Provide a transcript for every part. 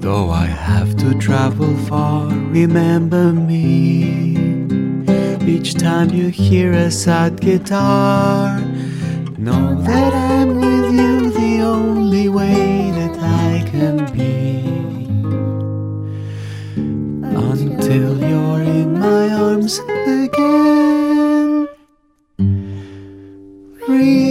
Though I have to travel far, remember me. Each time you hear a sad guitar, know that I'm with you the only way that I can be. Until you're in my arms again. Remember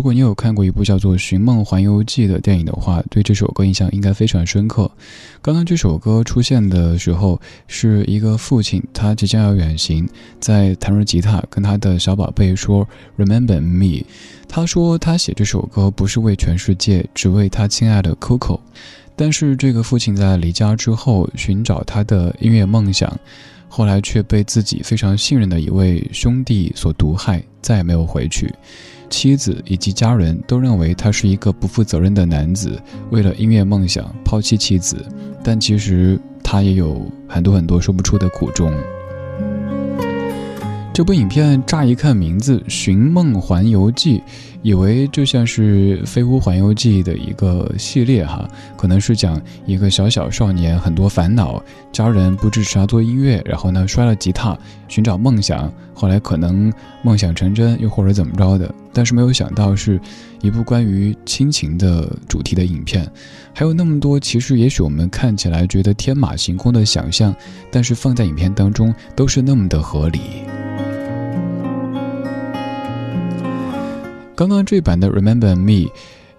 如果你有看过一部叫做《寻梦环游记》的电影的话，对这首歌印象应该非常深刻。刚刚这首歌出现的时候，是一个父亲，他即将要远行，在弹着吉他跟他的小宝贝说 “Remember me”。他说他写这首歌不是为全世界，只为他亲爱的 Coco。但是这个父亲在离家之后寻找他的音乐梦想，后来却被自己非常信任的一位兄弟所毒害，再也没有回去。妻子以及家人都认为他是一个不负责任的男子，为了音乐梦想抛弃妻子，但其实他也有很多很多说不出的苦衷。这部影片乍一看名字《寻梦环游记》，以为就像是《飞屋环游记》的一个系列哈，可能是讲一个小小少年很多烦恼，家人不支持他做音乐，然后呢摔了吉他寻找梦想，后来可能梦想成真，又或者怎么着的。但是没有想到是一部关于亲情的主题的影片，还有那么多其实也许我们看起来觉得天马行空的想象，但是放在影片当中都是那么的合理。刚刚这版的《Remember Me》，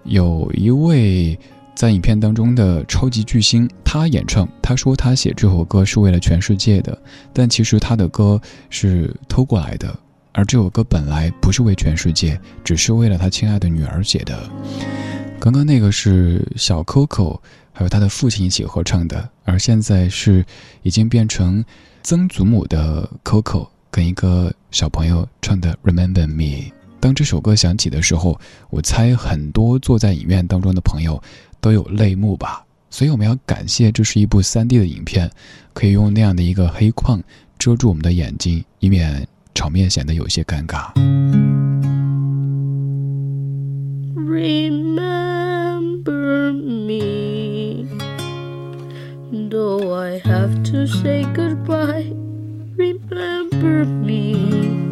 有一位在影片当中的超级巨星，他演唱，他说他写这首歌是为了全世界的，但其实他的歌是偷过来的，而这首歌本来不是为全世界，只是为了他亲爱的女儿写的。刚刚那个是小 Coco 还有他的父亲一起合唱的，而现在是已经变成曾祖母的 Coco 跟一个小朋友唱的《Remember Me》。当这首歌响起的时候，我猜很多坐在影院当中的朋友都有泪目吧。所以我们要感谢这是一部 3D 的影片，可以用那样的一个黑框遮住我们的眼睛，以免场面显得有些尴尬。Remember me, do I have to say goodbye. Remember me,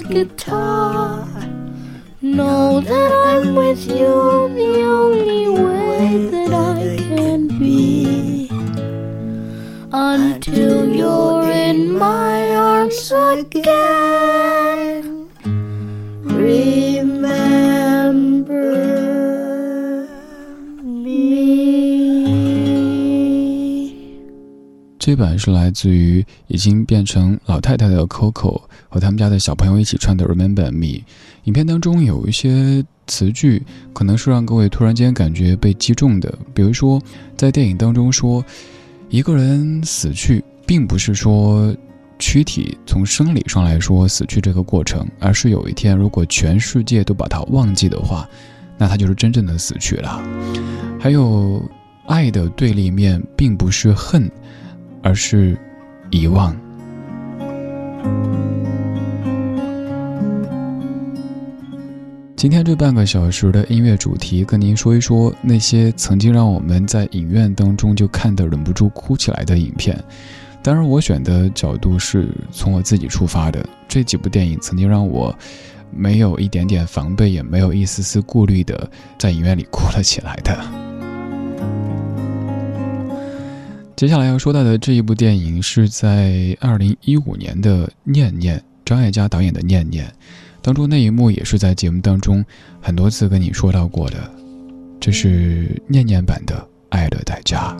guitar. Know that I'm with you the only way that I can be. Until you're in my arms again. Remember 这版是来自于已经变成老太太的 Coco 和他们家的小朋友一起唱的《Remember Me》。影片当中有一些词句，可能是让各位突然间感觉被击中的。比如说，在电影当中说，一个人死去，并不是说躯体从生理上来说死去这个过程，而是有一天，如果全世界都把它忘记的话，那他就是真正的死去了。还有，爱的对立面并不是恨。而是遗忘。今天这半个小时的音乐主题，跟您说一说那些曾经让我们在影院当中就看得忍不住哭起来的影片。当然，我选的角度是从我自己出发的。这几部电影曾经让我没有一点点防备，也没有一丝丝顾虑的在影院里哭了起来的。接下来要说到的这一部电影是在二零一五年的《念念》，张艾嘉导演的《念念》当中那一幕也是在节目当中很多次跟你说到过的，这是念念版的《爱的代价》。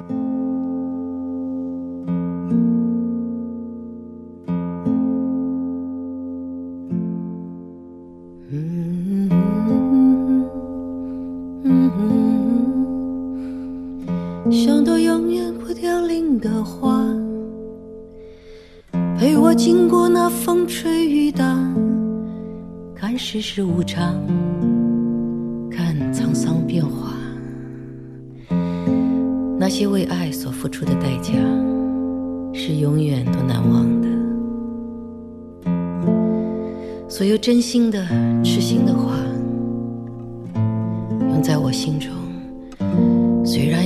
世无常，看沧桑变化。那些为爱所付出的代价，是永远都难忘的。所有真心的、痴心的话，永在我心中。虽然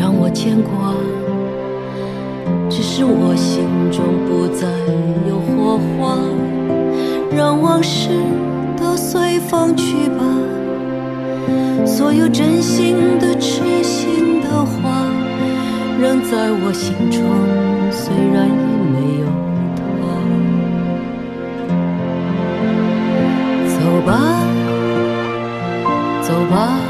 让我牵挂只是我心中不再有火花。让往事都随风去吧所有真心的痴心的话仍在我心中虽然已没有他走吧走吧。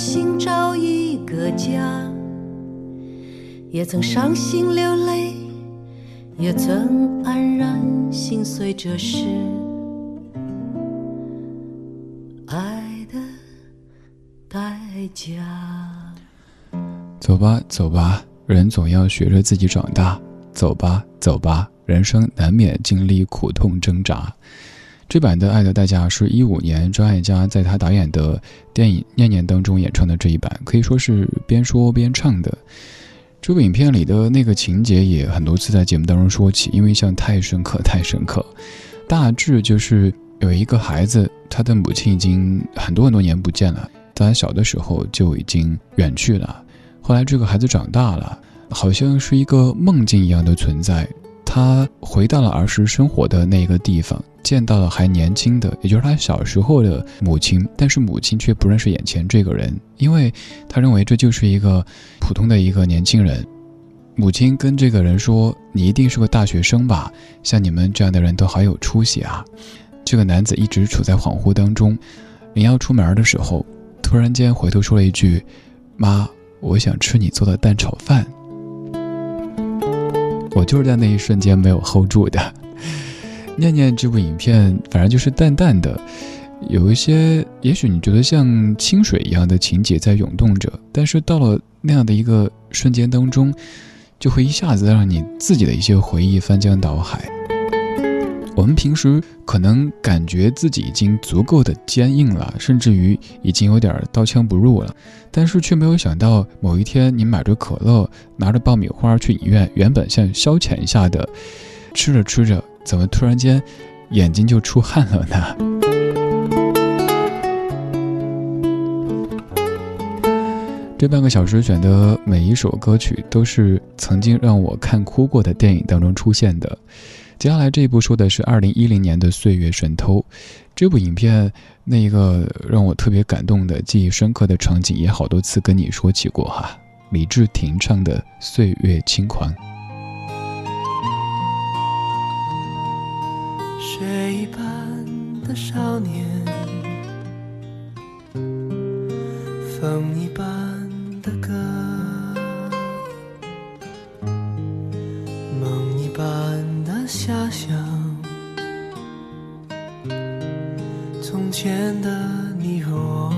心找一个家，也曾伤心流泪。也曾黯然心碎，这是爱的代价。走吧，走吧，人总要学着自己长大。走吧，走吧，人生难免经历苦痛挣扎。这版的《爱的代价》是一五年张艾嘉在他导演的电影《念念》当中演唱的这一版，可以说是边说边唱的。这部影片里的那个情节也很多次在节目当中说起，因为像太深刻，太深刻。大致就是有一个孩子，他的母亲已经很多很多年不见了，在他小的时候就已经远去了。后来这个孩子长大了，好像是一个梦境一样的存在。他回到了儿时生活的那个地方，见到了还年轻的，也就是他小时候的母亲，但是母亲却不认识眼前这个人，因为他认为这就是一个普通的一个年轻人。母亲跟这个人说：“你一定是个大学生吧？像你们这样的人都好有出息啊！”这个男子一直处在恍惚当中，临要出门的时候，突然间回头说了一句：“妈，我想吃你做的蛋炒饭。”我就是在那一瞬间没有 hold 住的。念念这部影片，反正就是淡淡的，有一些也许你觉得像清水一样的情节在涌动着，但是到了那样的一个瞬间当中，就会一下子让你自己的一些回忆翻江倒海。我们平时可能感觉自己已经足够的坚硬了，甚至于已经有点刀枪不入了，但是却没有想到某一天你买着可乐，拿着爆米花去医院，原本像消遣一下的，吃着吃着，怎么突然间眼睛就出汗了呢？这半个小时选的每一首歌曲都是曾经让我看哭过的电影当中出现的。接下来这一部说的是二零一零年的《岁月神偷》，这部影片那一个让我特别感动的、记忆深刻的场景，也好多次跟你说起过哈。李治廷唱的《岁月轻狂》。雪一般的少年，风一般的歌，遐想，从前的你和。我，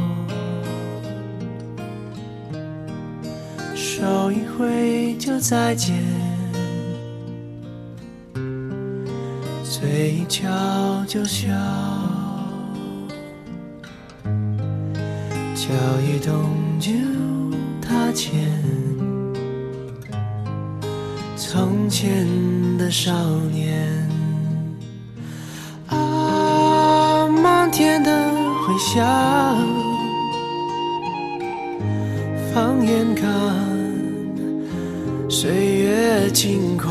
手一挥就再见，嘴一翘就笑，脚一动就踏前。从前的少年，啊，漫天的回响，放眼看，岁月轻狂，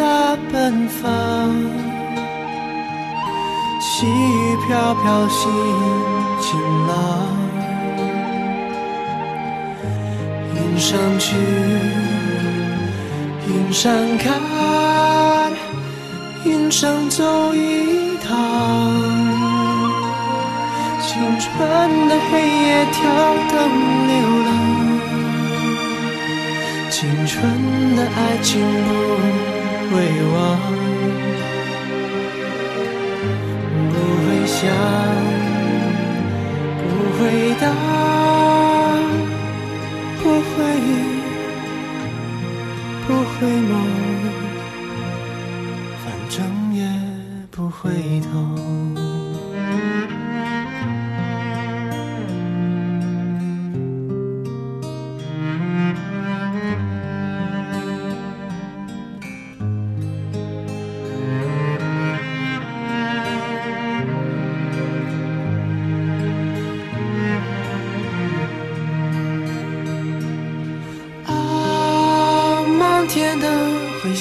里。洒奔放，细雨飘飘，心晴朗。云上去，云上看，云上走一趟。青春的黑夜，跳灯流浪。青春的爱情不。会忘，不会想，不会答，不会，不会梦，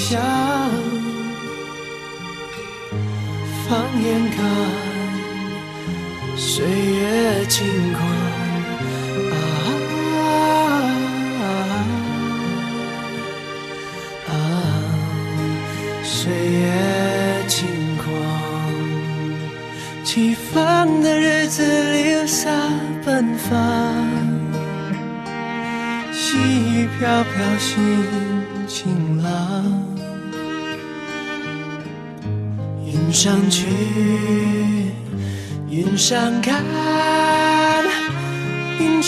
像，放眼看。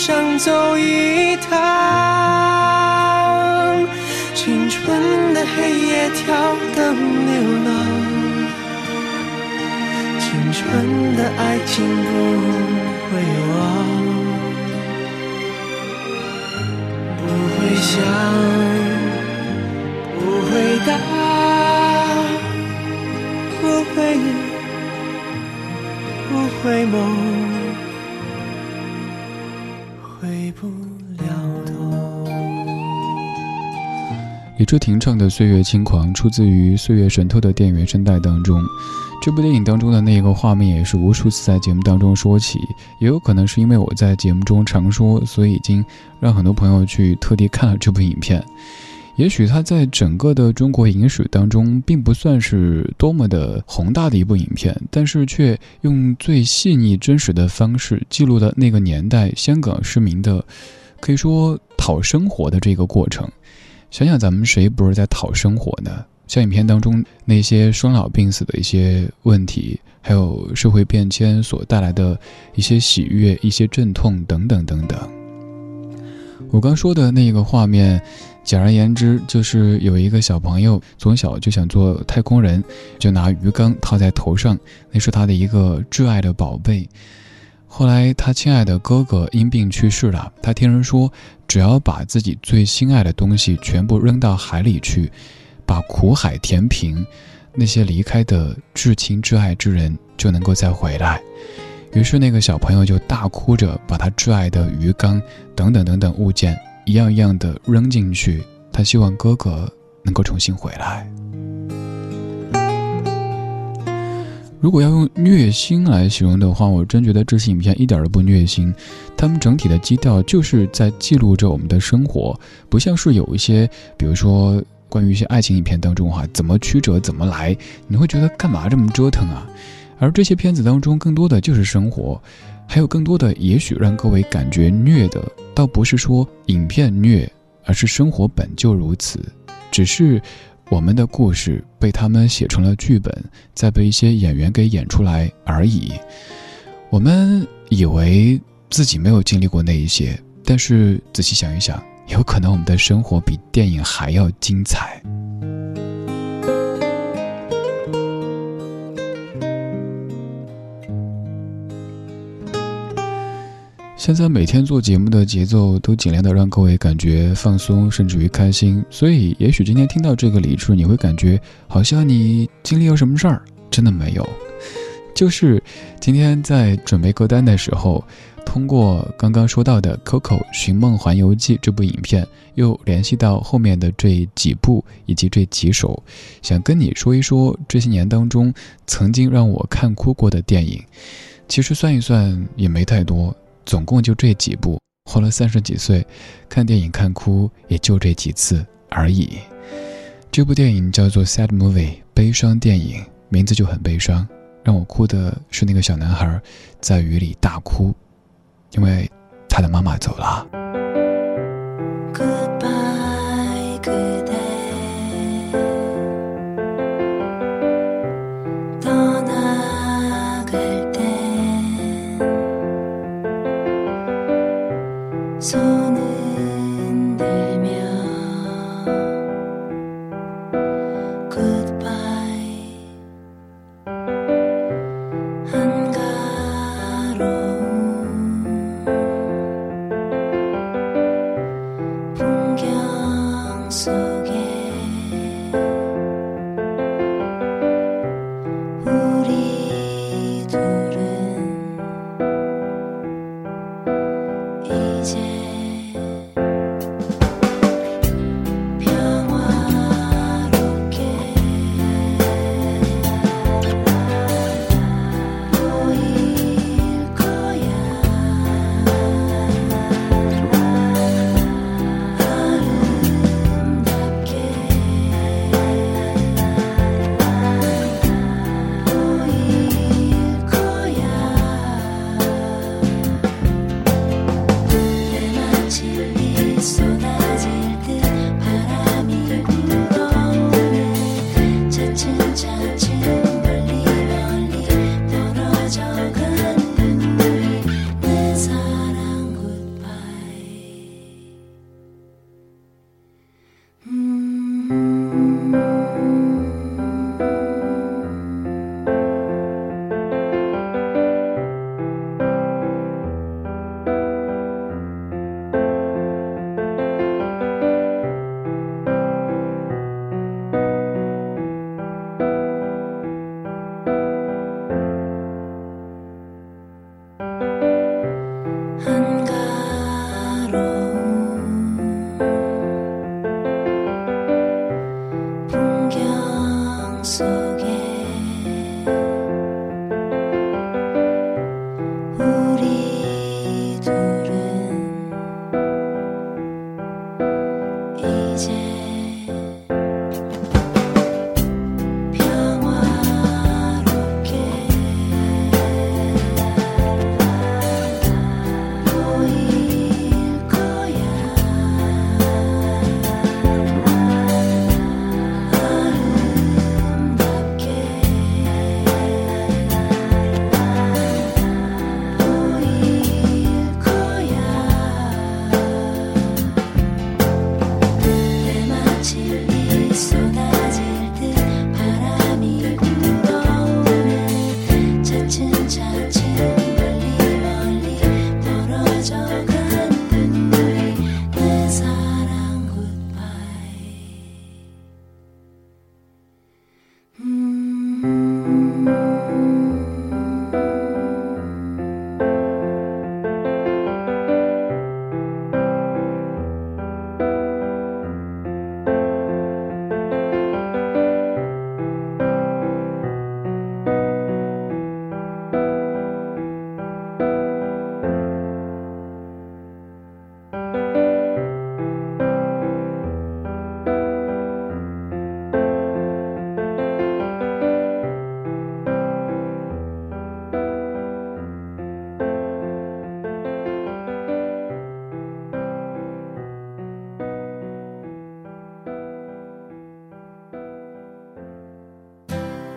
上走一趟。青春的黑夜，跳灯流浪。青春的爱情不会忘。想，不会答，不会，不会梦，回不了头。李治廷唱的《岁月轻狂》出自于《岁月神偷》的电影原声带当中。这部电影当中的那个画面也是无数次在节目当中说起，也有可能是因为我在节目中常说，所以已经让很多朋友去特地看了这部影片。也许它在整个的中国影史当中并不算是多么的宏大的一部影片，但是却用最细腻真实的方式记录了那个年代香港市民的，可以说讨生活的这个过程。想想咱们谁不是在讨生活呢？像影片当中那些生老病死的一些问题，还有社会变迁所带来的一些喜悦、一些阵痛等等等等。我刚说的那个画面。简而言之，就是有一个小朋友从小就想做太空人，就拿鱼缸套在头上，那是他的一个挚爱的宝贝。后来，他亲爱的哥哥因病去世了，他听人说，只要把自己最心爱的东西全部扔到海里去，把苦海填平，那些离开的至亲至爱之人就能够再回来。于是，那个小朋友就大哭着把他挚爱的鱼缸等等等等物件。一样一样的扔进去，他希望哥哥能够重新回来。如果要用虐心来形容的话，我真觉得这些影片一点都不虐心，他们整体的基调就是在记录着我们的生活，不像是有一些，比如说关于一些爱情影片当中哈，怎么曲折怎么来，你会觉得干嘛这么折腾啊？而这些片子当中，更多的就是生活。还有更多的，也许让各位感觉虐的，倒不是说影片虐，而是生活本就如此。只是我们的故事被他们写成了剧本，再被一些演员给演出来而已。我们以为自己没有经历过那一些，但是仔细想一想，有可能我们的生活比电影还要精彩。现在每天做节目的节奏都尽量的让各位感觉放松，甚至于开心。所以，也许今天听到这个理智，你会感觉好像你经历了什么事儿，真的没有。就是今天在准备歌单的时候，通过刚刚说到的《Coco 寻梦环游记》这部影片，又联系到后面的这几部以及这几首，想跟你说一说这些年当中曾经让我看哭过的电影。其实算一算也没太多。总共就这几部，活了三十几岁，看电影看哭也就这几次而已。这部电影叫做《Sad Movie》，悲伤电影，名字就很悲伤。让我哭的是那个小男孩在雨里大哭，因为他的妈妈走了。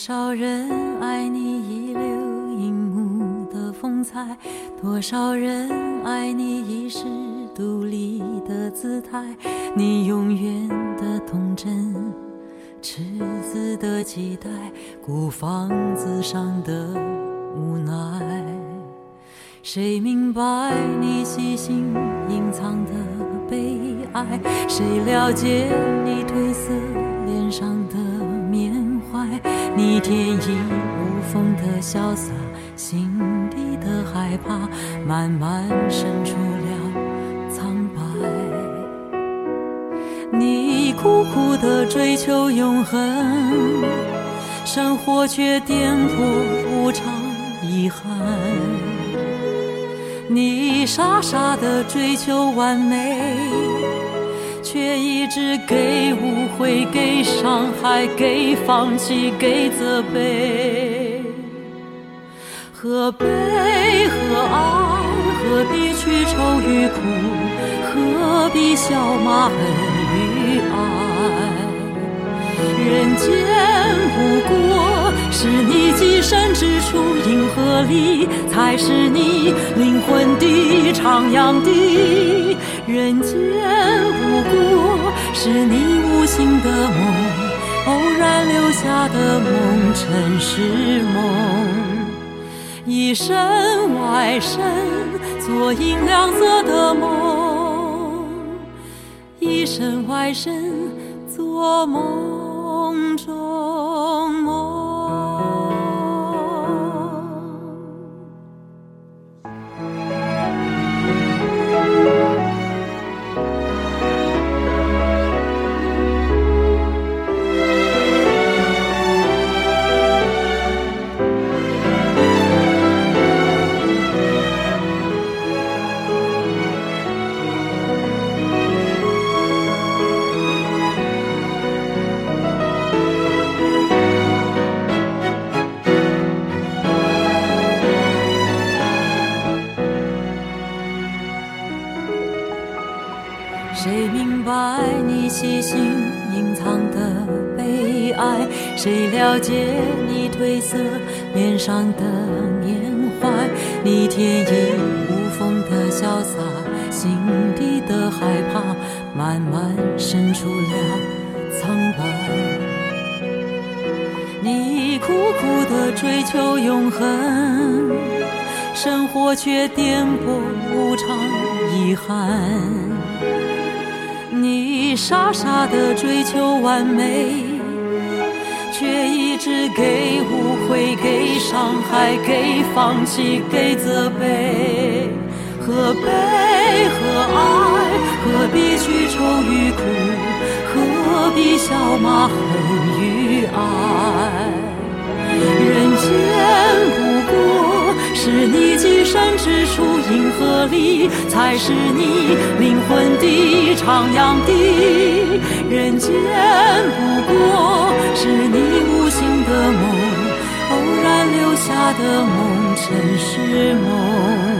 多少人爱你遗留银幕的风采，多少人爱你遗世独立的姿态，你永远的童真，赤子的期待，孤房子上的无奈。谁明白你细心隐藏的悲哀？谁了解你褪色脸上的？你天衣无缝的潇洒，心底的害怕，慢慢渗出了苍白。你苦苦的追求永恒，生活却颠簸无常，遗憾。你傻傻的追求完美。却一直给误会，给伤害，给放弃，给责备。何悲何爱？何必去愁与苦？何必笑骂恨与爱？人间不过是你寄身之处，银河里才是你灵魂的徜徉地。人间不过是你无心的梦，偶然留下的梦，尘世梦。一身外身做银亮色的梦，一身外身做。梦心底的害怕，慢慢渗出了苍白。你苦苦的追求永恒，生活却颠簸无常，遗憾。你傻傻的追求完美。却一直给误会，给伤害，给放弃，给责备。何悲何哀？何必去愁与苦？何必笑骂恨与爱？人间不过是你寄身之处，银河里才是你灵魂的徜徉地。人间不过是你无心。的梦，偶然留下的梦，尘世梦。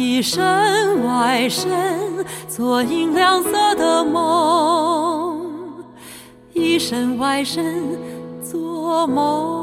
一身外身做银亮色的梦，一身外身做梦中梦。